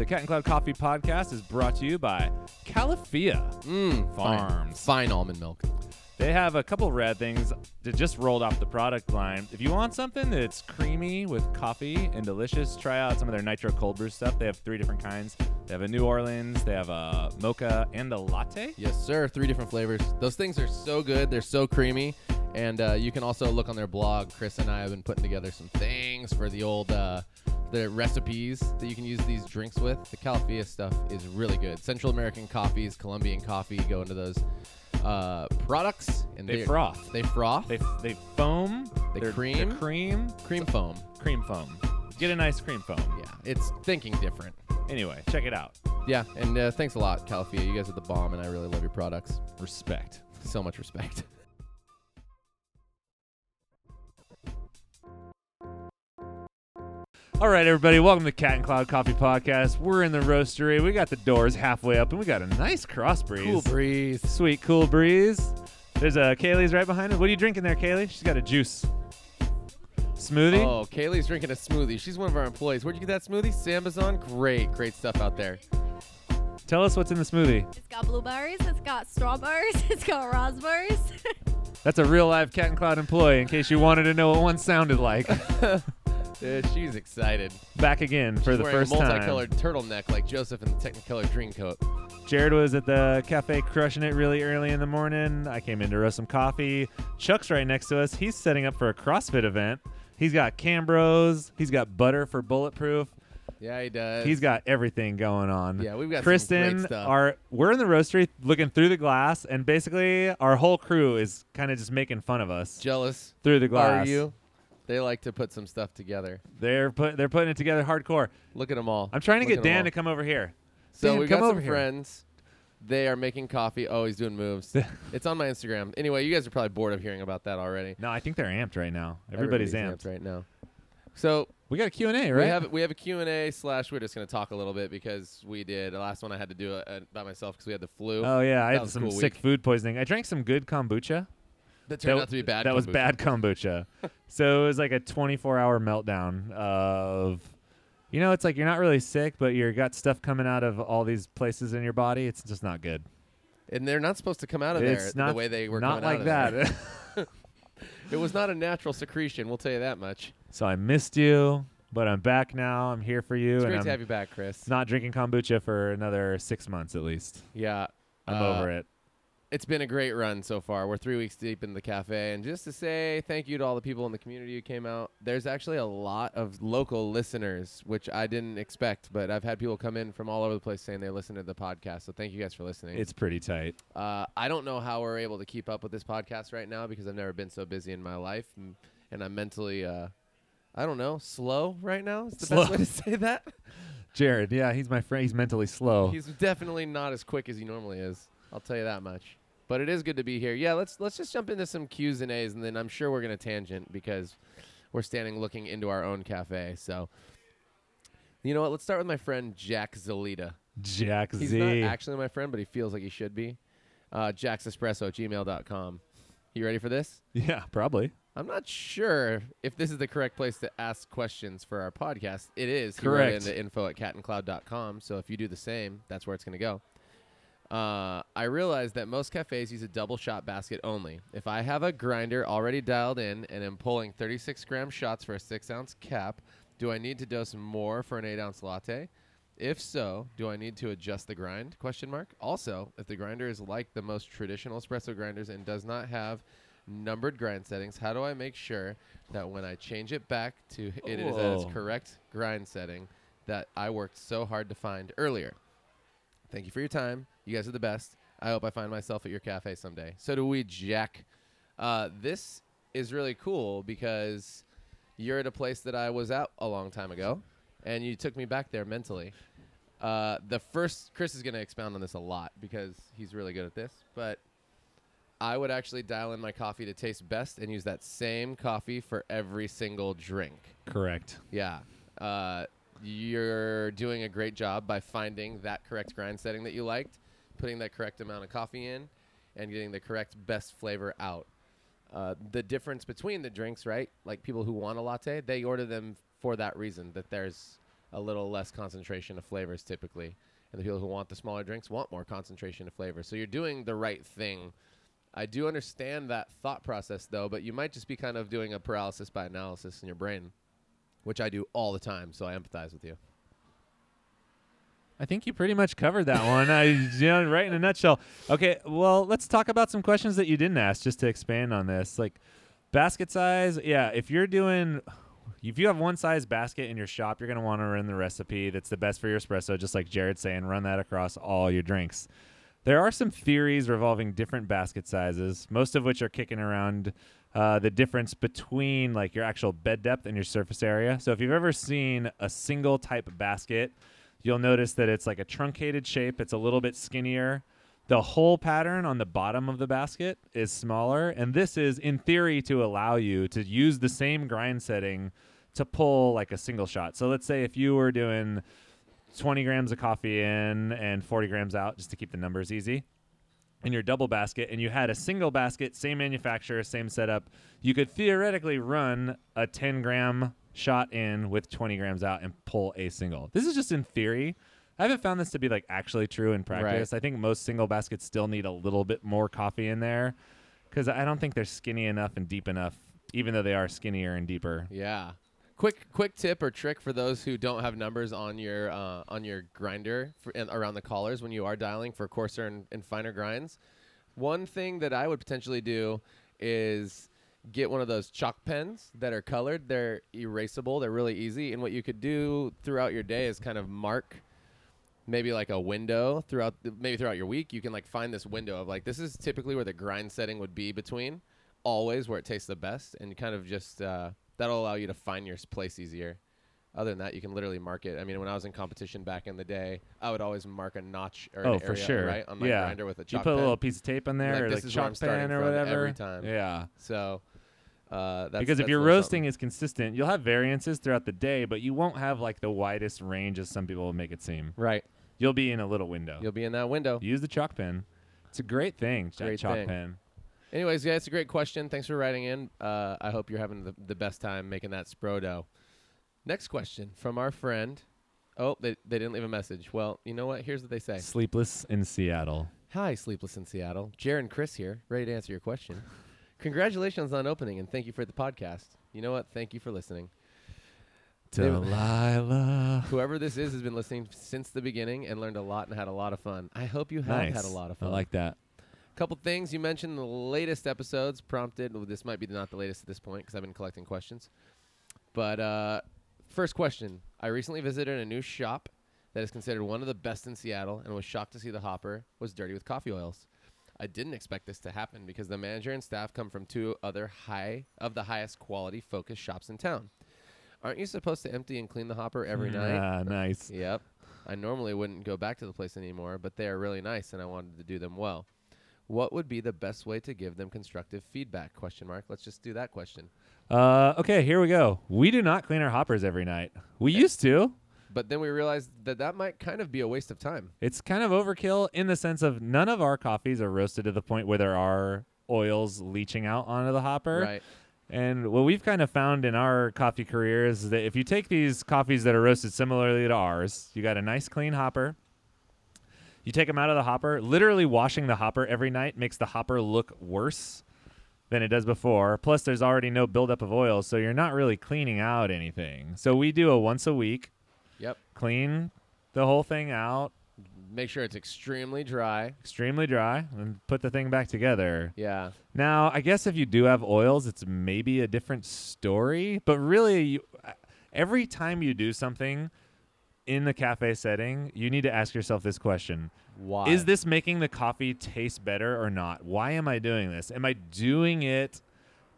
The Cat and Cloud Coffee Podcast is brought to you by Califia Mmm, Farms. Fine almond milk. They have a couple of rad things that just rolled off the product line. If you want something that's creamy with coffee and delicious, try out some of their nitro cold brew stuff. They have three different kinds. They have a New Orleans, they have a mocha, and a latte. Yes, sir. Three different flavors. Those things are so good. They're so creamy. And uh, you can also look on their blog. Chris and I have been putting together some things for the old uh, the recipes that you can use these drinks with. The Califia stuff is really good. Central American coffees, Colombian coffee go into those uh, products, and They froth. They froth. They, they foam. They They're- cream? they're cream. cream foam. Cream foam. Get a nice cream foam. Yeah, it's thinking different. Anyway, check it out. Yeah, and uh, thanks a lot, Califia. You guys are the bomb, and I really love your products. Respect. So much respect. All right, everybody, welcome to Cat and Cloud Coffee Podcast. We're in the roastery. We got the doors halfway up, and we got a nice cross breeze. Cool breeze. Sweet, cool breeze. There's a Kaylee's right behind us. What are you drinking there, Kaylee? She's got a juice. Smoothie? Oh, Kaylee's drinking a smoothie. She's one of our employees. Where'd you get that smoothie? Sambazon? Great, great stuff out there. Tell us what's in the smoothie. It's got blueberries, it's got strawberries, it's got raspberries. That's a real live Cat and Cloud employee, in case you wanted to know what one sounded like. Uh, she's excited. Back again for She's the wearing first a time. multicolored turtleneck like Joseph in the Technicolor Dreamcoat. Jared was at the cafe crushing it really early in the morning. I came in to roast some coffee. Chuck's right next to us. He's setting up for a CrossFit event. He's got Cambros. He's got butter for bulletproof. Yeah, he does. He's got everything going on. Yeah, we've got Kristen. Our we're in the roastery looking through the glass, and basically our whole crew is kind of just making fun of us jealous. through the glass. Are you? They like to put some stuff together. They're put they're putting it together hardcore. Look at them all. I'm trying to Look get at 'em Dan all. to come over here. So Dan, we come got some over here. friends. They are making coffee. Oh, he's doing moves. it's on my Instagram. Anyway, you guys are probably bored of hearing about that already. No, I think they're amped right now. Everybody's, amped. right now. So We got a Q&A, right? we have we have a Q and A slash. We're just gonna talk a little bit because we did the last one. I had to do it uh, by myself because we had the flu. Oh yeah, I That had was a some cool sick week. food poisoning. I drank some good kombucha. That turned that, out to be bad. That was bad kombucha. so it was like a 24-hour meltdown of, you know, it's like you're not really sick, but you've got stuff coming out of all these places in your body. It's just not good. and they're not supposed to come out of it's there not the way they were not coming like out of that. It was not a natural secretion. We'll tell you that much. so I missed you, but I'm back now. I'm here for you, It's great I'm to have you back, Chris. not drinking kombucha for another six months at least. yeah, I'm uh, over it. It's been a great run so far. We're three weeks deep in the cafe, and just to say thank you to all the people in the community who came out. There's actually a lot of local listeners, which I didn't expect, but I've had people come in from all over the place saying they listen to the podcast. So thank you guys for listening. It's pretty tight. Uh, I don't know how we're able to keep up with this podcast right now because I've never been so busy in my life, and, and I'm mentally, uh, I don't know, slow right now. Is the Slow. best way to say that. Jared, yeah, he's my friend. He's mentally slow. He's definitely not as quick as he normally is. I'll tell you that much. But it is good to be here. Yeah, let's let's just jump into some Q's and A's, and then I'm sure we're gonna tangent because we're standing looking into our own cafe. So, you know what? Let's start with my friend Jack Zelita. Jack He's Z. not actually my friend, but he feels like he should be. Uh, Jack's Espresso at gmail.com. You ready for this? yeah, probably. I'm not sure if this is the correct place to ask questions for our podcast. It is. He wrote Correct. into info at catandcloud.com. So if you do the same, that's where it's going to go. Uh, I realize that most cafes use a double shot basket only. If I have a grinder already dialed in and am pulling 36 gram shots for a 6 ounce cap, do I need to dose more for an 8 ounce latte? If so, do I need to adjust the grind? Question mark. Also, if the grinder is like the most traditional espresso grinders and does not have numbered grind settings, how do I make sure that when I change it back to it is at its correct grind setting that I worked so hard to find earlier? Thank you for your time. You guys are the best. I hope I find myself at your cafe someday. So do we, Jack. Uh, this is really cool because you're at a place that I was at a long time ago, and you took me back there mentally. Uh, the first, Chris is going to expound on this a lot because he's really good at this, but I would actually dial in my coffee to taste best and use that same coffee for every single drink. Correct. Yeah. Uh, you're doing a great job by finding that correct grind setting that you liked, putting that correct amount of coffee in, and getting the correct best flavor out. Uh, the difference between the drinks, right? Like people who want a latte, they order them for that reason that there's a little less concentration of flavors typically. And the people who want the smaller drinks want more concentration of flavor. So you're doing the right thing. I do understand that thought process though, but you might just be kind of doing a paralysis by analysis in your brain, which I do all the time. So I empathize with you. I think you pretty much covered that one. I, you know, right in a nutshell. Okay, well, let's talk about some questions that you didn't ask, just to expand on this. Like basket size, yeah. If you're doing, if you have one size basket in your shop, you're gonna want to run the recipe that's the best for your espresso. Just like Jared's saying, run that across all your drinks. There are some theories revolving different basket sizes, most of which are kicking around uh, the difference between like your actual bed depth and your surface area. So if you've ever seen a single type basket you'll notice that it's like a truncated shape. It's a little bit skinnier. The whole pattern on the bottom of the basket is smaller. And this is, in theory, to allow you to use the same grind setting to pull like a single shot. So let's say if you were doing 20 grams of coffee in and 40 grams out, just to keep the numbers easy, in your double basket, and you had a single basket, same manufacturer, same setup, you could theoretically run a 10 gram shot in with 20 grams out and pull a single. This is just in theory. I haven't found this to be like actually true in practice. I think most single baskets still need a little bit more coffee in there because I don't think they're skinny enough and deep enough, even though they are skinnier and deeper. Yeah. Quick, quick tip or trick for those who don't have numbers on your uh, on your grinder for, and around the collars when you are dialing for coarser and, and finer grinds. One thing that I would potentially do is get one of those chalk pens that are colored. They're erasable. They're really easy. And what you could do throughout your day is kind of mark maybe like a window throughout the, maybe throughout your week. You can like find this window of like this is typically where the grind setting would be between always where it tastes the best and kind of just uh, that'll allow you to find your place easier. Other than that, you can literally mark it. I mean, when I was in competition back in the day, I would always mark a notch or oh, an for area, sure. right on my yeah. grinder with a chalk You put a little piece of tape in there Like, or this like is chalk pen or whatever. every time. Yeah. So uh, that's because if your roasting something. is consistent, you'll have variances throughout the day, but you won't have like the widest range as some people will make it seem. right, You'll be in a little window. you'll be in that window. Use the chalk pen. It's a great thing. Great chalk thing. pen. Anyways, yeah, it's a great question. Thanks for writing in. Uh, I hope you're having the, the best time making that sprodo. Next question from our friend. Oh, they, they didn't leave a message. Well, you know what? Here's what they say. Sleepless in Seattle. Hi, Sleepless in Seattle. Jared and Chris here, ready to answer your question. Congratulations on opening and thank you for the podcast. You know what? Thank you for listening. Delilah. Whoever this is has been listening since the beginning and learned a lot and had a lot of fun. I hope you have nice. had a lot of fun. I fun. like that. A couple things you mentioned in the latest episodes prompted well, this might be not the latest at this point because i've been collecting questions but uh, first question i recently visited a new shop that is considered one of the best in seattle and was shocked to see the hopper was dirty with coffee oils i didn't expect this to happen because the manager and staff come from two other high of the highest quality focused shops in town aren't you supposed to empty and clean the hopper every night Ah, nice. Yep. I normally wouldn't go back to the place anymore, but they are really nice and I wanted to do them well. What would be the best way to give them constructive feedback? Question mark. Let's just do that question. Uh, okay, here we go. We do not clean our hoppers every night. We used to. But then we realized that that might kind of be a waste of time. It's kind of overkill in the sense of none of our coffees are roasted to the point where there are oils leaching out onto the hopper. Right. And what we've kind of found in our coffee careers is that if you take these coffees that are roasted similarly to ours, you got a nice clean hopper. You take them out of the hopper. Literally washing the hopper every night makes the hopper look worse than it does before. Plus, there's already no buildup of oil, so you're not really cleaning out anything. So we do a once a week Yep. clean the whole thing out, Make sure it's extremely dry. extremely dry, and put the thing back together. Yeah. Now, I guess if you do have oils, it's maybe a different story. But really, you, every time you do something in the cafe setting, you need to ask yourself this question Why? Is this making the coffee taste better or not? Why am I doing this? Am I doing it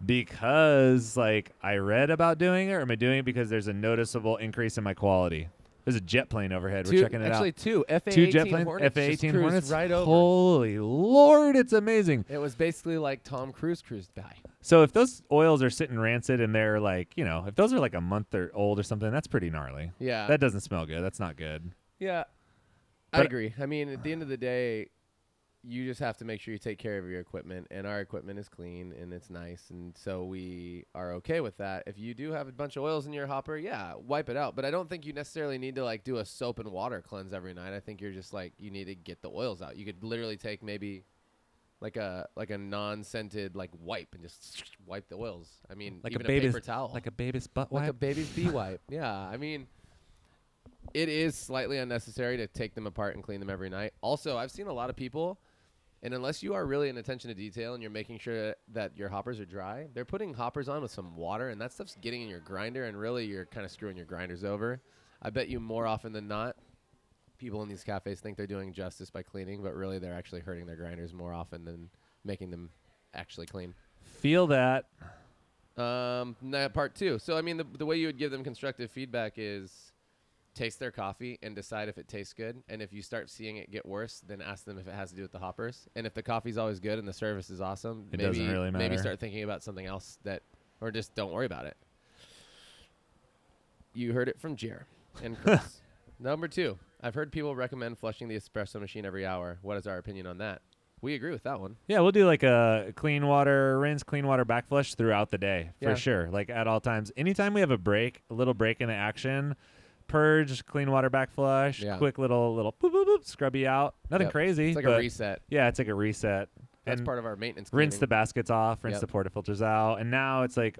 because like I read about doing it, or am I doing it because there's a noticeable increase in my quality? There's a jet plane overhead. two, We're checking it out. actually out. two FA Two jet planes, Hornets FA just 18 cruised Hornets. right over. Holy Lord, it's amazing. it was basically like Tom Cruise cruised by. So if those oils are sitting rancid and they're like, you know, if those are like a month or old or something, that's pretty gnarly. Yeah. That doesn't smell good. That's not good. Yeah. I But- agree. I mean, at the end of the day, you just have to make sure you take care of your equipment and our equipment is clean and it's nice and so we are okay with that if you do have a bunch of oils in your hopper yeah wipe it out but i don't think you necessarily need to like do a soap and water cleanse every night i think you're just like you need to get the oils out you could literally take maybe like a like a non-scented like wipe and just wipe the oils i mean Like a baby's- paper towel Like a baby's butt wipe. like a baby's bee wipe. Yeah, I mean, it is slightly unnecessary to take them apart and clean them every night. Also, I've seen a lot of people, and unless you are really in attention to detail and you're making sure that your hoppers are dry, they're putting hoppers on with some water, and that stuff's getting in your grinder, and really you're kind of screwing your grinders over. I bet you more often than not, people in these cafes think they're doing justice by cleaning, but really they're actually hurting their grinders more often than making them actually clean. Feel that. Um, nah, part two. So, I mean, the, the way you would give them constructive feedback is taste their coffee and decide if it tastes good. And if you start seeing it get worse, then ask them if it has to do with the hoppers. And if the coffee's always good and the service is awesome, It maybe really maybe start thinking about something else that, or just don't worry about it. You heard it from Jer and Chris. Number two, I've heard people recommend flushing the espresso machine every hour. What is our opinion on that? We agree with that one. Yeah, we'll do like a clean water rinse, clean water back flush throughout the day for Yeah. sure. Like at all times. Anytime we have a break, a little break in the action, purge, clean water back flush, Yeah. quick little little boop boop boop, scrub you out. Nothing Yep. crazy. It's like but a reset. Yeah, it's like a reset. That's and part of our maintenance. rinse cleaning. the baskets off, rinse Yep. the portafilters out, and now it's like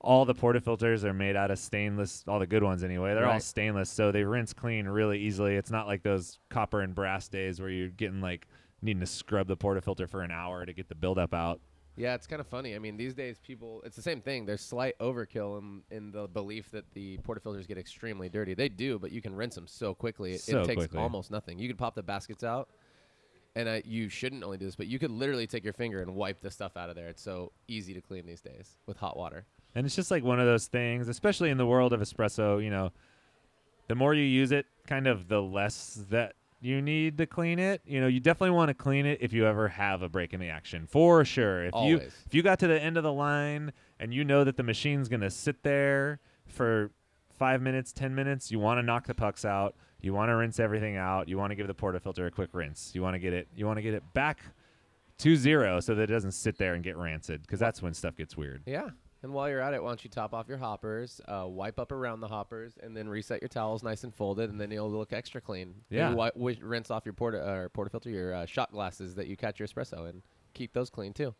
all the porta portafilters are made out of stainless. All the good ones anyway, they're all Right. stainless, so they rinse clean really easily. It's not like those copper and brass days where you're getting like needing to scrub the portafilter for an hour to get the buildup out. Yeah, it's kind of funny. I mean, these days people, it's the same thing. There's slight overkill in, in the belief that the portafilters get extremely dirty. They do, but you can rinse them so quickly. It, So it takes quickly. almost nothing. You could pop the baskets out, and uh, you shouldn't only do this, but you could literally take your finger and wipe the stuff out of there. It's so easy to clean these days with hot water. And it's just like one of those things, especially in the world of espresso, you know, the more you use it, kind of the less that you need to clean it. You know, you definitely want to clean it if you ever have a break in the action. For sure. If you if you got to the end of the line and you know that the machine's going to sit there for 5 minutes, 10 minutes, you want to knock the pucks out. You want to rinse everything out. You want to give the portafilter a quick rinse. You want to get it you want to get it back to zero so that it doesn't sit there and get rancid because that's when stuff gets weird. Yeah. And while you're at it, why don't you top off your hoppers, uh, wipe up around the hoppers, and then reset your towels nice and folded, and then you'll look extra clean. Maybe Yeah. wi- wi- rinse off your porta uh, portafilter, your uh, shot glasses that you catch your espresso in. Keep those clean too.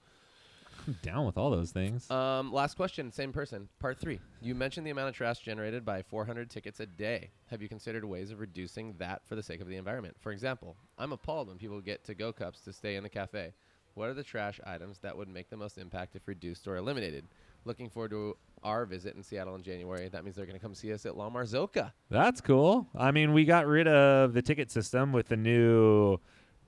I'm down with all those things. Um, last question, same person. Part three. You mentioned the amount of trash generated by 400 tickets a day. Have you considered ways of reducing that for the sake of the environment? For example, I'm appalled when people get to go cups to stay in the cafe. What are the trash items that would make the most impact if reduced or eliminated? Looking forward to our visit in Seattle in January. That means they're going to come see us at La Marzocco. That's cool. I mean, we got rid of the ticket system with the new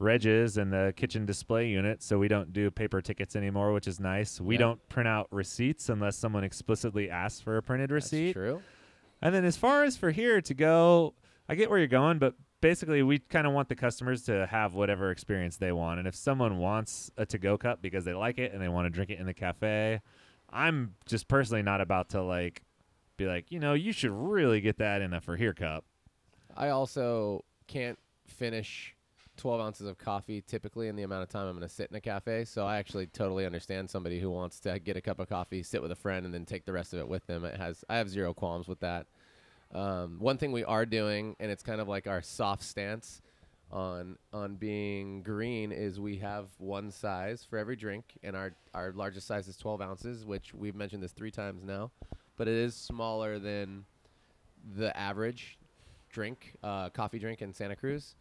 reges and the kitchen display unit, so we don't do paper tickets anymore, which is nice. We Yeah. don't print out receipts unless someone explicitly asks for a printed receipt. That's true. And then as far as for here to go, I get where you're going, but basically we kind of want the customers to have whatever experience they want. And if someone wants a to-go cup because they like it and they want to drink it in the cafe, I'm just personally not about to like be like, you know, you should really get that in a for here cup. I also can't finish 12 ounces of coffee typically in the amount of time I'm going to sit in a cafe. So I actually totally understand somebody who wants to get a cup of coffee, sit with a friend, and then take the rest of it with them. It has I have zero qualms with that. Um, one thing we are doing, and it's kind of like our soft stance on on being green, is we have one size for every drink, and our our largest size is 12 ounces, which we've mentioned this three times now, but it is smaller than the average drink, uh, coffee drink in Santa Cruz.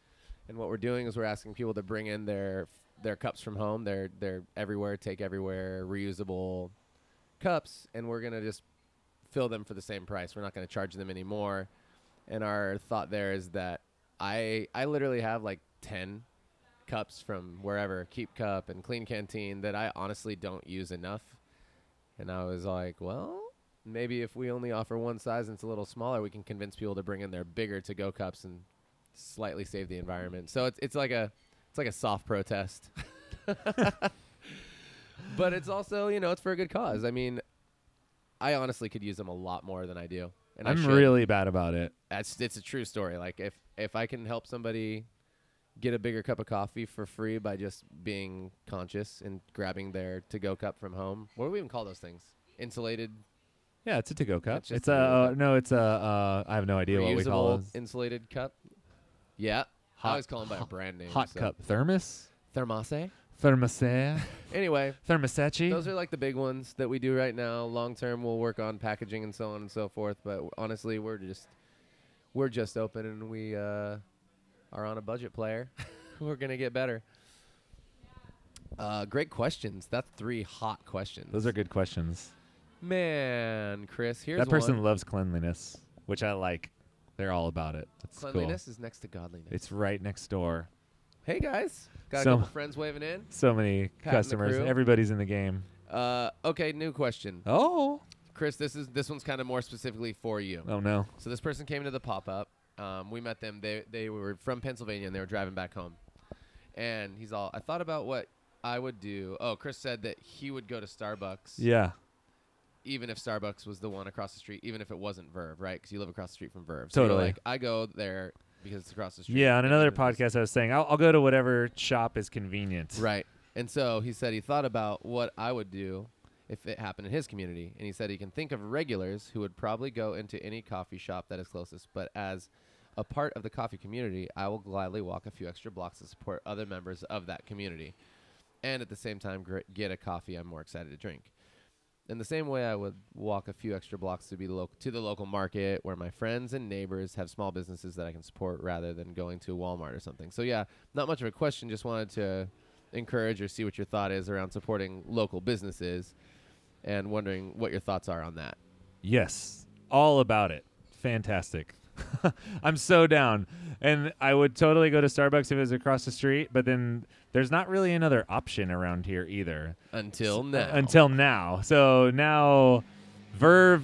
And what we're doing is we're asking people to bring in their their cups from home, their everywhere, take everywhere, reusable cups, and we're gonna just fill them for the same price. We're not gonna charge them anymore. And our thought there is that I I literally have like ten cups from wherever, Keep Cup and Klean Kanteen that I honestly don't use enough. And I was like, well, maybe if we only offer one size and it's a little smaller, we can convince people to bring in their bigger to go cups and slightly save the environment. So it's it's like a it's like a soft protest. but it's also, you know, it's for a good cause. I mean, I honestly could use them a lot more than I do. And I I'm should. really bad about it. That's it's a true story. Like if if I can help somebody get a bigger cup of coffee for free by just being conscious and grabbing their to-go cup from home. What do we even call those things? Insulated, Yeah, it's a to-go cup. It's just It's a a uh, no. It's a uh, I have no idea what we call reusable, those. insulated cup. Yeah, I Hot- always call them by a brand name. Hot so. cup thermos, Thermose. thermosat, Anyway, thermosachi. those are like the big ones that we do right now. Long term, we'll work on packaging and so on and so forth. But honestly, we're just we're just open and we uh, are on a budget player. we're gonna get better. Uh, great questions. That's three hot questions. Those are good questions. man, Chris. Here's that person one. loves cleanliness, which I like. They're all about it. That's Cleanliness is next to godliness. It's right next door. hey guys, got So- a couple friends waving in. So many Pat customers. Everybody's in the game. Uh, okay, new question, Oh. Chris. This is this one's kind of more specifically for you. Oh no. So this person came to the pop up. Um, we met them. They they were from Pennsylvania and they were driving back home. And he's all, I thought about what I would do. Oh, Chris said that he would go to Starbucks, Yeah. even if Starbucks was the one across the street, even if it wasn't Verve, right? Because you live across the street from Verve. So you're Totally. like, I go there because it's across the street. Yeah. On and another it's- podcast, I was saying I'll, I'll go to whatever shop is convenient. Right. And so he said he thought about what I would do if it happened in his community. And he said he can think of regulars who would probably go into any coffee shop that is closest. But as a part of the coffee community, I will gladly walk a few extra blocks to support other members of that community. And at the same time, gr- get a coffee I'm more excited to drink. In the same way, I would walk a few extra blocks to be lo- to the local market where my friends and neighbors have small businesses that I can support rather than going to Walmart or something. So yeah, not much of a question. Just wanted to encourage or see what your thought is around supporting local businesses, and wondering what your thoughts are on that. Yes, all about it. Fantastic. I'm so down. And I would totally go to Starbucks if it was across the street, but then there's not really another option around here either. Until S- uh, now, Until now. So now Verve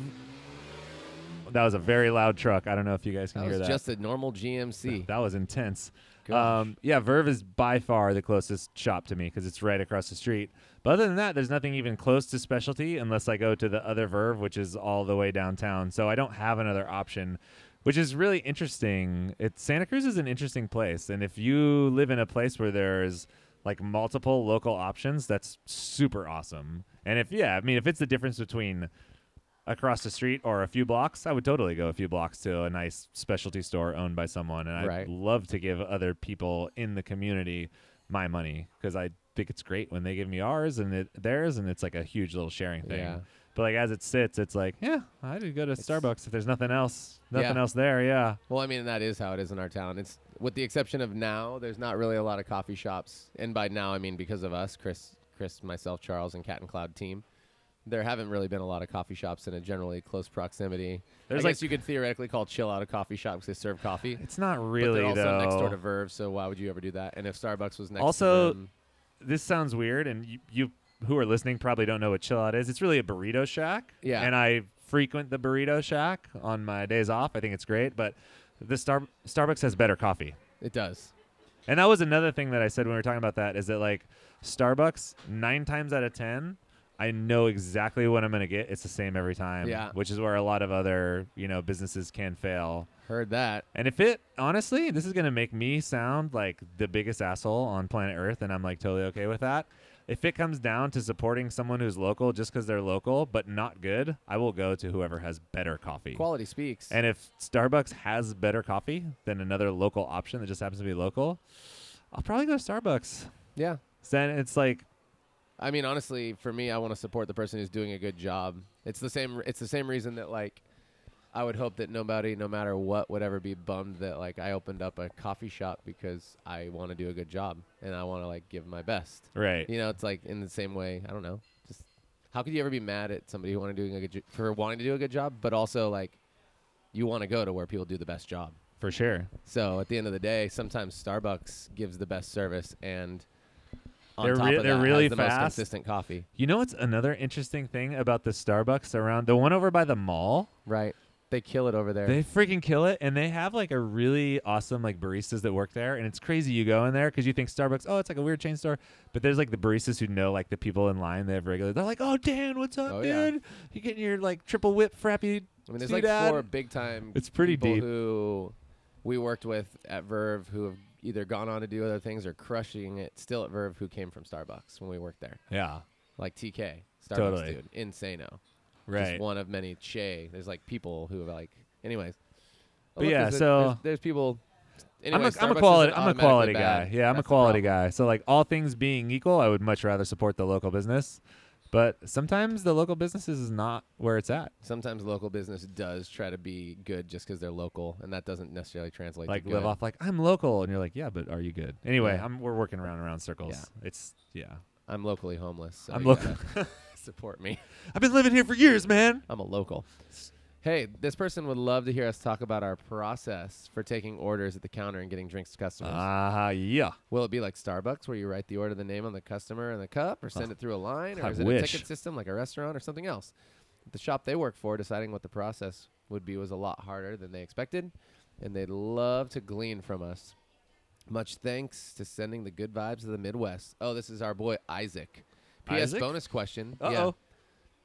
that was a very loud truck. I don't know if you guys can that hear was that. just a normal GMC. that was intense. Um, yeah, Verve is by far the closest shop to me because it's right across the street. But other than that, there's nothing even close to specialty unless I go to the other Verve, which is all the way downtown. So I don't have another option, which is really interesting. It Santa Cruz is an interesting place, and if you live in a place where there's like multiple local options, that's super awesome. And if yeah, I mean, if it's the difference between across the street or a few blocks, I would totally go a few blocks to a nice specialty store owned by someone. And I'd Right. love to give other people in the community my money because I think it's great when they give me ours and it, theirs, and it's like a huge little sharing thing. Yeah. But like as it sits, it's like, yeah, I'd go to It's- Starbucks if there's nothing else, nothing Yeah. else there. Yeah. Well, I mean, that is how it is in our town. It's with the exception of now, there's not really a lot of coffee shops, and by now I mean because of us, Chris, Chris, myself, Charles, and Cat and Cloud team. There haven't really been a lot of coffee shops in a generally close proximity. There's I like guess you could theoretically call Chill Out a coffee shop because they serve coffee. it's not but really they're also though. next door to Verve, so why would you ever do that? And if Starbucks was next Also, to them, this sounds weird, and you, you who are listening probably don't know what Chill Out is. It's really a burrito shack. Yeah. And I frequent the burrito shack on my days off. I think it's great, but the Star Starbucks has better coffee. it does. And that was another thing that I said when we were talking about that is that like Starbucks, nine times out of ten, I know exactly what I'm gonna get. It's the same every time. Yeah. Which is where a lot of other, you know, businesses can fail. Heard that. And if it honestly, this is gonna make me sound like the biggest asshole on planet Earth, and I'm like totally okay with that. If it comes down to supporting someone who's local just because they're local but not good, I will go to whoever has better coffee. Quality speaks. And if Starbucks has better coffee than another local option that just happens to be local, I'll probably go to Starbucks. yeah. Then it's like, I mean, honestly, for me, I want to support the person who's doing a good job. It's the same. It's the same reason that like, I would hope that nobody, no matter what, would ever be bummed that like I opened up a coffee shop because I want to do a good job and I want to like give my best. right. You know, it's like in the same way. I don't know. Just how could you ever be mad at somebody who wanted to doing a good jo- for wanting to do a good job, but also like you want to go to where people do the best job. For sure. So at the end of the day, sometimes Starbucks gives the best service and. On They're top re- of they're that, really has the most fast. consistent coffee. You know what's another interesting thing about the Starbucks around the one over by the mall? Right. They kill it over there. They freaking kill it, and they have like a really awesome like baristas that work there, and it's crazy. You go in there because you think Starbucks, oh, it's like a weird chain store, but there's like the baristas who know like the people in line. They have regular. They're like, oh, Dan, what's up, Oh, yeah. dude? You getting your like triple whip frappy? I mean, there's like four big time It's pretty people deep. who we worked with at Verve who have either gone on to do other things or crushing it still at Verve who came from Starbucks when we worked there. Yeah. Like TK, Starbucks Totally. dude, insano. Right. Just one of many Che. There's like people who are like, anyways. But look, yeah, there's a- so- there's, there's people. I'm a, I'm a quality I'm a quality bad. guy. Yeah, I'm a That's the quality guy. So like all things being equal, I would much rather support the local business. But sometimes the local businesses is not where it's at. Sometimes local business does try to be good just because they're local, and that doesn't necessarily translate Like to live good. off like I'm local, and you're like, yeah, but are you good? Anyway, Yeah. I'm we're working around and around circles. Yeah. It's yeah. I'm locally homeless. So I'm you local. gotta support me. I've been living here for years, man. I'm a local. Hey, this person would love to hear us talk about our process for taking orders at the counter and getting drinks to customers. Ah, yeah. Will it be like Starbucks where you write the order, the name on the customer and the cup, or send Oh, it through a line, or I is it a wish. ticket system like a restaurant or something else? The shop they work for, deciding what the process would be was a lot harder than they expected, and they'd love to glean from us. Much thanks to sending the good vibes of the Midwest. Oh, this is our boy Isaac. P.S. Isaac? Bonus question. Uh Yeah. oh.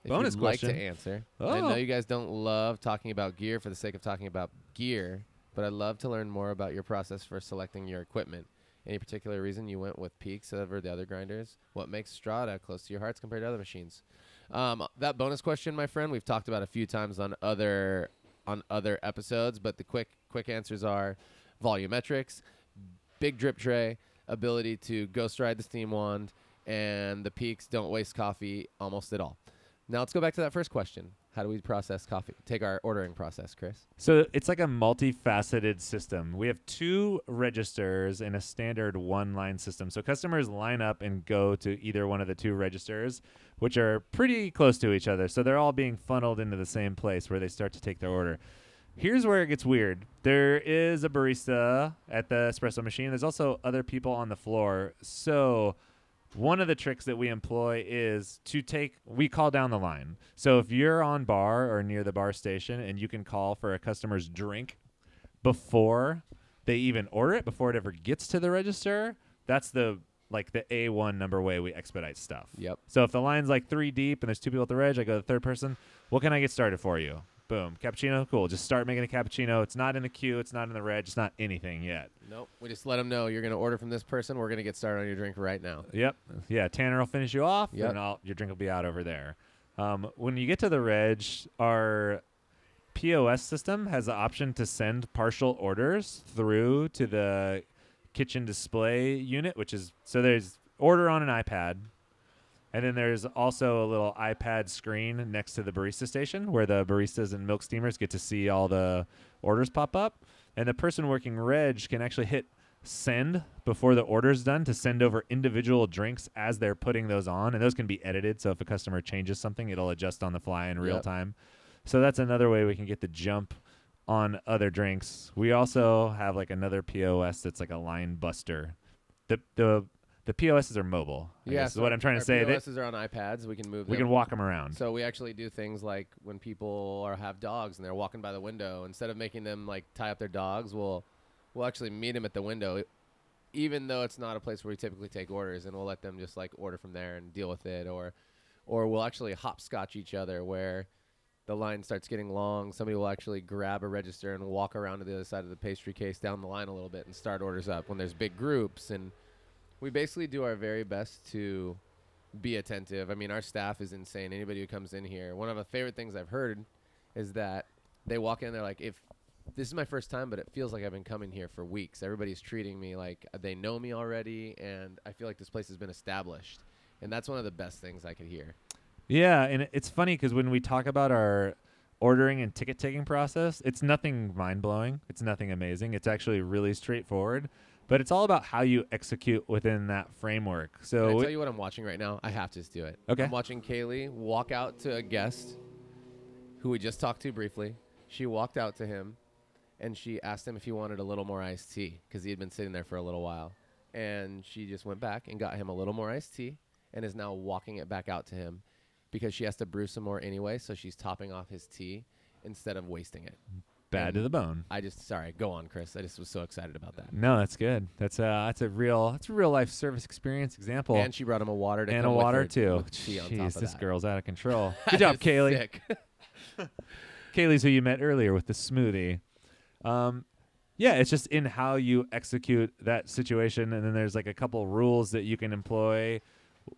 If Bonus you'd like question. to answer. I Oh. know you guys don't love talking about gear for the sake of talking about gear, but I'd love to learn more about your process for selecting your equipment. Any particular reason you went with Peaks over the other grinders? What makes Strada close to your hearts compared to other machines? Um, that bonus question, my friend, we've talked about a few times on other on other episodes, but the quick quick answers are volumetrics, big drip tray, ability to ghost ride the steam wand, and the peaks don't waste coffee almost at all. Now let's go back to that first question. How do we process coffee? Take our ordering process, Chris. So it's like a multifaceted system. We have two registers in a standard one line system. So customers line up and go to either one of the two registers, which are pretty close to each other. So they're all being funneled into the same place where they start to take their order. Here's where it gets weird. There is a barista at the espresso machine. There's also other people on the floor. So one of the tricks that we employ is to take we call down the line. So if you're on bar or near the bar station and you can call for a customer's drink before they even order it before it ever gets to the register that's the like the a1 number way we expedite stuff. Yep. so if the line's like three deep and there's two people at the reg i go to the third person what can i get started for you boom cappuccino cool just start making a cappuccino it's not in the queue it's not in the reg it's not anything yet Nope. We just let them know you're going to order from this person. We're going to get started on your drink right now. Yep. Yeah, Tanner will finish you off, Yep. and I'll, your drink will be out over there. Um, when you get to the reg, our POS system has the option to send partial orders through to the kitchen display unit, which is so there's order on an iPad, and then there's also a little iPad screen next to the barista station where the baristas and milk steamers get to see all the orders pop up. And the person working reg can actually hit send before the order's done to send over individual drinks as they're putting those on. And those can be edited. So if a customer changes something, it'll adjust on the fly in real Yep. time. So that's another way we can get the jump on other drinks. We also have like another POS that's like a line buster. The the the POSs are mobile. I Yeah, guess is so what I'm trying to say. They- POSs are on iPads. We can move we them. can walk them around. So we actually do things like when people are have dogs and they're walking by the window, instead of making them like tie up their dogs, we'll we'll actually meet them at the window, even though it's not a place where we typically take orders, and we'll let them just like order from there and deal with it, or or we'll actually hopscotch each other where the line starts getting long. Somebody will actually grab a register and walk around to the other side of the pastry case down the line a little bit and start orders up when there's big groups and we basically do our very best to be attentive. I mean, our staff is insane. Anybody who comes in here, one of the favorite things I've heard is that they walk in, they're like, if this is my first time, but it feels like I've been coming here for weeks. Everybody's treating me like they know me already, and I feel like this place has been established. And that's one of the best things I could hear. Yeah, and it's funny because when we talk about our ordering and ticket taking process, it's nothing mind blowing. It's nothing amazing. It's actually really straightforward, but it's all about how you execute within that framework. Can So I we- tell you what I'm watching right now? I have to just do it. Okay. I'm watching Kaylee walk out to a guest who we just talked to briefly. She walked out to him and she asked him if he wanted a little more iced tea because he had been sitting there for a little while. And she just went back and got him a little more iced tea and is now walking it back out to him because she has to brew some more anyway. So she's topping off his tea instead of wasting it. Bad to the bone. I just, sorry, go on, Chris. I just was so excited about that. No, that's good. That's a that's a real that's a real life service experience example. And she brought him a water to and a water her- too. with tea on top Jeez, this that. girl's out of control. Good job, Kaylee. Kaylee's who you met earlier with the smoothie. Um, yeah, it's just in how you execute that situation, and then there's like a couple rules that you can employ.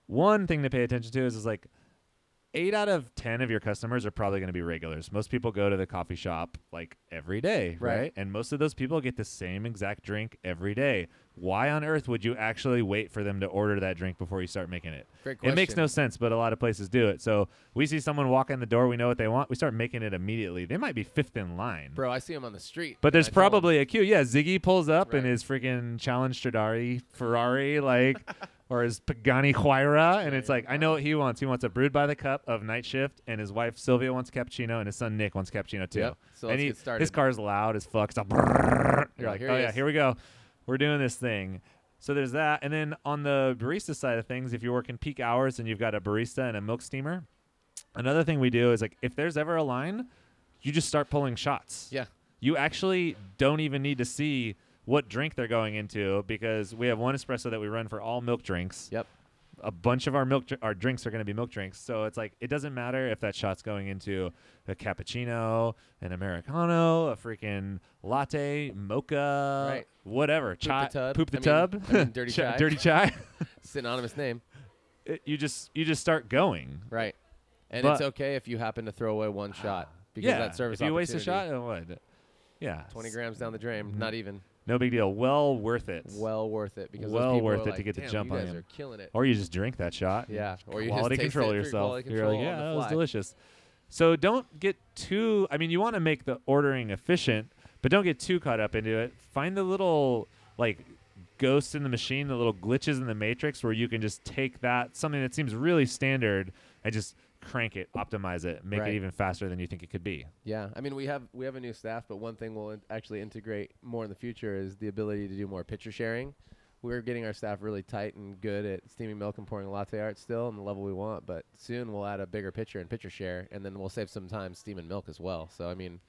One thing to pay attention to is, is like eight out of ten of your customers are probably going to be regulars. Most people go to the coffee shop like every day, Right. right? And most of those people get the same exact drink every day. Why on earth would you actually wait for them to order that drink before you start making it? Great It makes no sense, but a lot of places do it. So we see someone walk in the door, we know what they want, we start making it immediately. They might be fifth in line. Bro, I see them on the street. But there's probably a queue. Yeah, Ziggy pulls up in Right. his freaking Challenge Stradale Ferrari, like, or his Pagani Huayra, and it's like, I know what he wants. He wants a brewed by the cup of night shift, and his wife Sylvia wants cappuccino, and his son Nick wants cappuccino too. Yep. So and let's he, get started. his car's loud as fuck. Brrrr. You're like, here oh yeah, is." here we go. We're doing this thing. So there's that, and then on the barista side of things, if you're working peak hours and you've got a barista and a milk steamer, another thing we do is like if there's ever a line, you just start pulling shots Yeah. you actually don't even need to see what drink they're going into because we have one espresso that we run for all milk drinks. Yep. A bunch of our milk dr- our drinks are going to be milk drinks, so it's like it doesn't matter if that shot's going into a cappuccino, an americano, a freaking latte, mocha, Right. whatever, the chai, tub. poop the I mean- tub, I mean, dirty chai. dirty chai. Synonymous name. It- you just you just start going. Right. And But- it's okay if you happen to throw away one shot because yeah, that service if you waste a opportunity, shot, uh, what? Yeah, 20 grams down the drain, not even. No big deal. Well worth it. Well worth it because Well worth it to get the jump you on him." killing it. or you just drink that shot. Yeah, or you quality control yourself. quality You're like, yeah, that was delicious. So don't get too. I mean, you want to make the ordering efficient, but don't get too caught up into it. Find the little like ghosts in the machine, the little glitches in the matrix, where you can just take that something that seems really standard and just crank it, optimize it, make Right. it even faster than you think it could be. Yeah, I mean we have we have a new staff, but one thing we'll in- actually integrate more in the future is the ability to do more picture sharing. We're getting our staff really tight and good at steaming milk and pouring latte art still on the level we want, but soon we'll add a bigger picture and picture share, and then we'll save some time steaming milk as well. So I mean,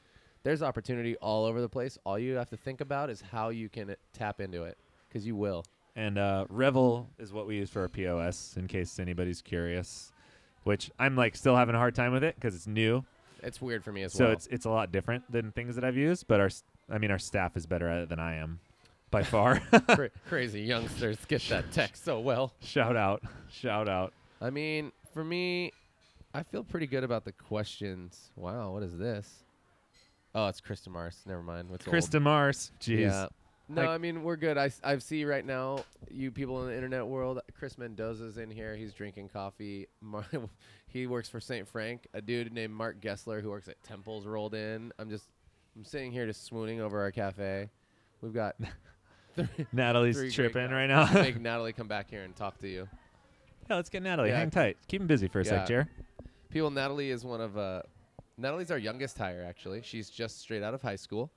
there's opportunity all over the place. All you have to think about is how you can uh, tap into it, because you will. And uh, Revel is what we use for our POS, in case anybody's curious. Which I'm like still having a hard time with it because it's new. It's weird for me as so well. So it's it's a lot different than things that I've used, but our I mean our staff is better at it than I am, by far. Cra- crazy youngsters get that text so well. shout out, shout out. I mean, for me, I feel pretty good about the questions. Wow, what is this? Oh, it's Krista Mars. Never mind. What's Krista Mars, jeez. Yeah. No, Like- I mean we're good. I I see right now you people in the internet world. Chris Mendoza's in here. He's drinking coffee. He works for St. Frank. A dude named Mark Gessler who works at Temples rolled in. I'm just I'm sitting here just swooning over our cafe. We've got three, Natalie's three tripping right now. Make Natalie come back here and talk to you. yeah, let's get Natalie. Yeah. Hang tight. Keep him busy for a Yeah. sec, Jer. People, Natalie is one of uh, Natalie's our youngest hire. Actually, she's just straight out of high school.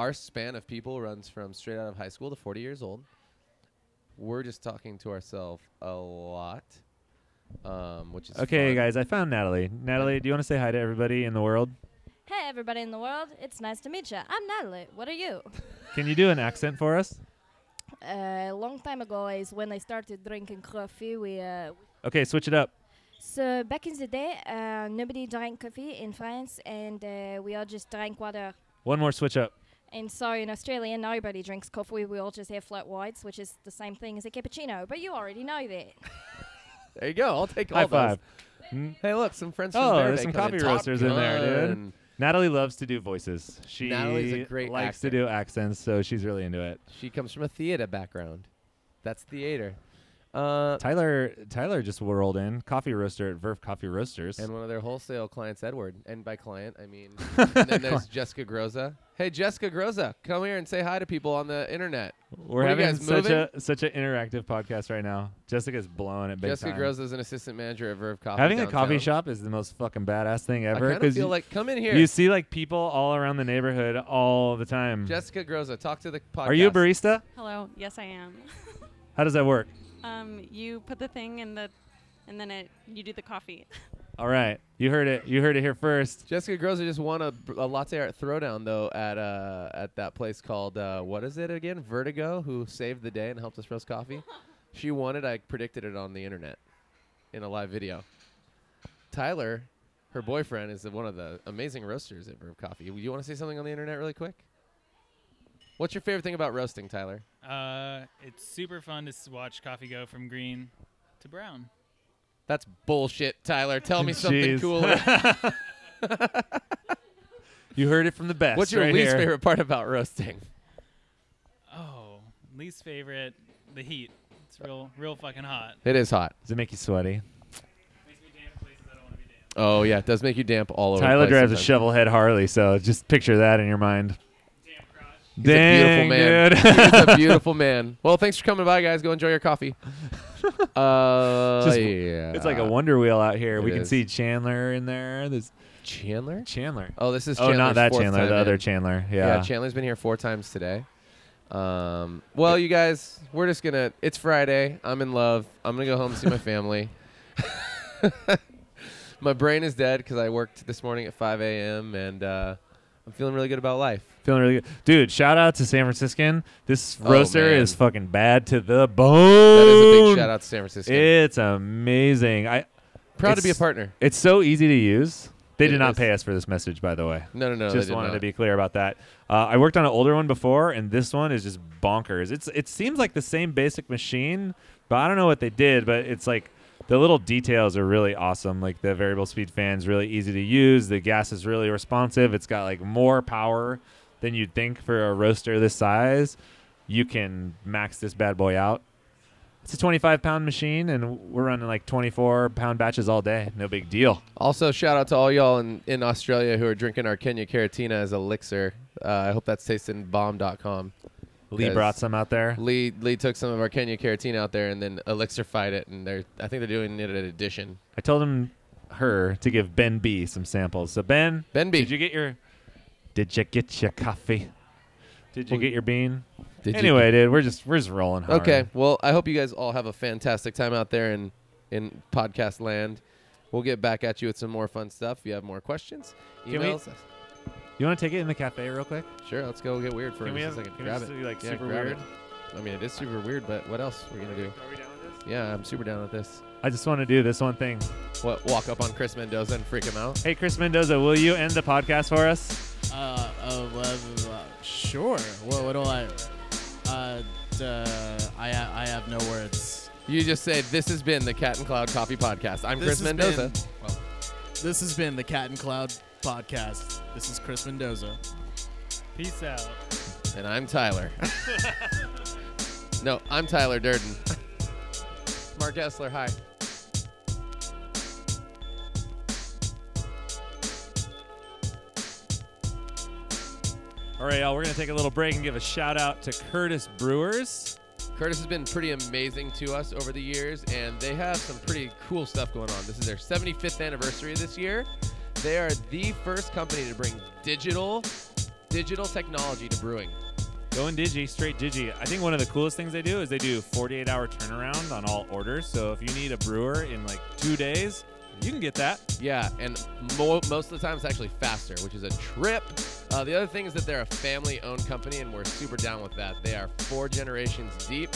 Our span of people runs from straight out of high school to 40 years old. We're just talking to ourselves a lot, um, which is Okay, fun. guys, I found Natalie. Natalie, do you want to say hi to everybody in the world? Hey, everybody in the world. It's nice to meet you. I'm Natalie. What are you? Can you do an accent for us? A long time ago is when I started drinking coffee. We uh, Okay, switch it up. so back in the day, uh, nobody drank coffee in France, and uh, we all just drank water. One more switch up. And so in Australia, nobody drinks coffee. We all just have flat whites, which is the same thing as a cappuccino. But you already know that. There you go. I'll take High all five. those. Mm. Hey, look, some friends from Oh, from there's some come coffee. Top roasters in there, dude. Gun. Natalie loves to do voices. She Natalie's a great likes actor. to do accents, so she's really into it. She comes from a theater background. That's theater. Uh, Tyler Tyler just rolled in. Coffee roaster at Verve Coffee Roasters. and one of their wholesale clients, Edward. And by client, I mean. and then there's Jessica Groza. Hey, Jessica Groza, come here and say hi to people on the internet. We're What are you having guys such moving? a such an interactive podcast right now. Jessica's blowing it big Jessica time. Groza is an assistant manager at Verve Coffee. Having a coffee downtown. shop is the most fucking badass thing I ever kind of feel you, like, come in here. you see like people all around the neighborhood all the time. Jessica Groza, talk to the podcast. Are you a barista? Hello. Yes, I am. How does that work? Um, you put the thing in the, and then it you do the coffee. All right, you heard it. You heard it here first. Jessica Groza just won a, a latte art throwdown though at uh at that place called uh, what is it again? Vertigo, who saved the day and helped us roast coffee. she won it. I predicted it on the internet in a live video. Tyler, her boyfriend, is one of the amazing roasters at Verve Coffee. You want to say something on the internet really quick? What's your favorite thing about roasting, Tyler? Uh, it's super fun to s- watch coffee go from green to brown. That's bullshit, Tyler. Tell me something Jeez. cooler. You heard it from the best. What's your right least here. favorite part about roasting? Oh, least favorite, the heat. It's real, real fucking hot. It is hot. Does it make you sweaty? Makes me damp places I don't want to be damp. Oh yeah, it does make you damp all over. Tyler the place drives a sometimes. shovel head Harley, so just picture that in your mind. He's a beautiful Dang, man. He's a beautiful man. Well, thanks for coming by, guys. Go enjoy your coffee. Uh, Just- yeah. It's like a wonder wheel out here. It we can is. see Chandler in there. There's Chandler. Chandler. Oh, this is oh, Chandler's not that fourth Chandler. time The other. Chandler. Yeah. Yeah. Chandler's been here four times today. Um, well, you guys, we're just gonna. It's Friday. I'm in love. I'm gonna go home and see my family. my brain is dead because I worked this morning at 5 a.m. and uh, I'm feeling really good about life. Feeling really good. Dude, shout out to San Franciscan. This Oh, roaster man. is fucking bad to the bone. That is a big shout out to San Francisco. It's amazing. I Proud to be a it's- partner. it's so easy to use. They It did not is. pay us for this message, by the way. No, no, no. they just did wanted not. to be clear about that. Uh, I worked on an older one before, and this one is just bonkers. It's it seems like the same basic machine, but I don't know what they did. But it's like the little details are really awesome. Like the variable speed fan's really easy to use. The gas is really responsive. It's got like more power than you'd think for a roaster this size. You can max this bad boy out. It's a 25 pound machine, and we're running like 24 pound batches all day. No big deal. Also, shout out to all y'all in, in Australia who are drinking our Kenya Karatina as elixir. Uh, I hope that's tasting bomb.com. Lee brought some out there. Lee Lee took some of our Kenya Karatina out there and then elixified it, and they're I think they're doing it at addition. I told him her to give Ben B some samples. So Ben, Ben B. did you get your Did you get your coffee? Did you get your bean? Did you- anyway, dude, we're just we're just rolling hard. Okay. Well, I hope you guys all have a fantastic time out there in in podcast land. We'll get back at you with some more fun stuff. If you have more questions, Can we- us. You want to take it in the cafe real quick? Sure, let's go get weird for Can we just have a second. can we grab just it. do, like Yeah, super grab weird? it. I mean, it is super weird, but what else are we gonna do? Are we down with this? Yeah, I'm super down with this. I just want to do this one thing. What? Walk up on Chris Mendoza and freak him out? Hey, Chris Mendoza, will you end the podcast for us? Uh, uh, uh, uh, sure. What, what do I? Uh, duh, I, ha- I have no words. You just say this has been the Cat and Cloud Coffee Podcast. I'm This Chris has Mendoza. been- well, this has been the Cat and Cloud podcast. This is Chris Mendoza. Peace out. And I'm Tyler. no, I'm Tyler Durden. Mark Essler, hi. All right, y'all, we're gonna take a little break and give a shout out to Curtis Brewers. Curtis has been pretty amazing to us over the years, and they have some pretty cool stuff going on. This is their 75th anniversary this year. They are the first company to bring digital, digital technology to brewing. Going digi, straight digi. I think one of the coolest things they do is they do 48 hour turnaround on all orders. So if you need a brewer in like two days, you can get that. Yeah, and mo- most of the time it's actually faster, which is a trip. Uh, the other thing is that they're a family-owned company, and we're super down with that. They are four generations deep,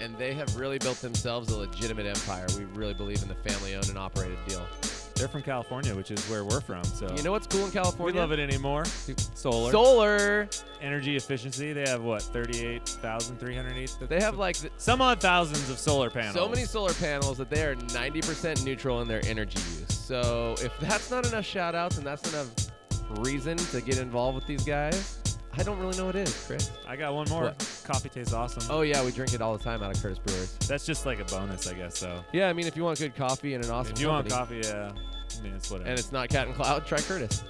and they have really built themselves a legitimate empire. We really believe in the family-owned and operated deal. They're from California, which is where we're from. So You know what's cool in California? we California? love it anymore. Solar. Solar. Energy efficiency. They have what, 38,308? They have like th- some odd thousands of solar panels. so many solar panels that they are 90% neutral in their energy use. So if that's not enough shout outs and that's enough reason to get involved with these guys, I don't really know what is, Chris. I got one more. What? Coffee tastes awesome. Oh yeah, we drink it all the time out of Curtis Brewers. That's just like a bonus, I guess. So Yeah, I mean if you want good coffee and an awesome if you want company, coffee, yeah, I mean it's whatever. and it's not Cat and Cloud, try Curtis.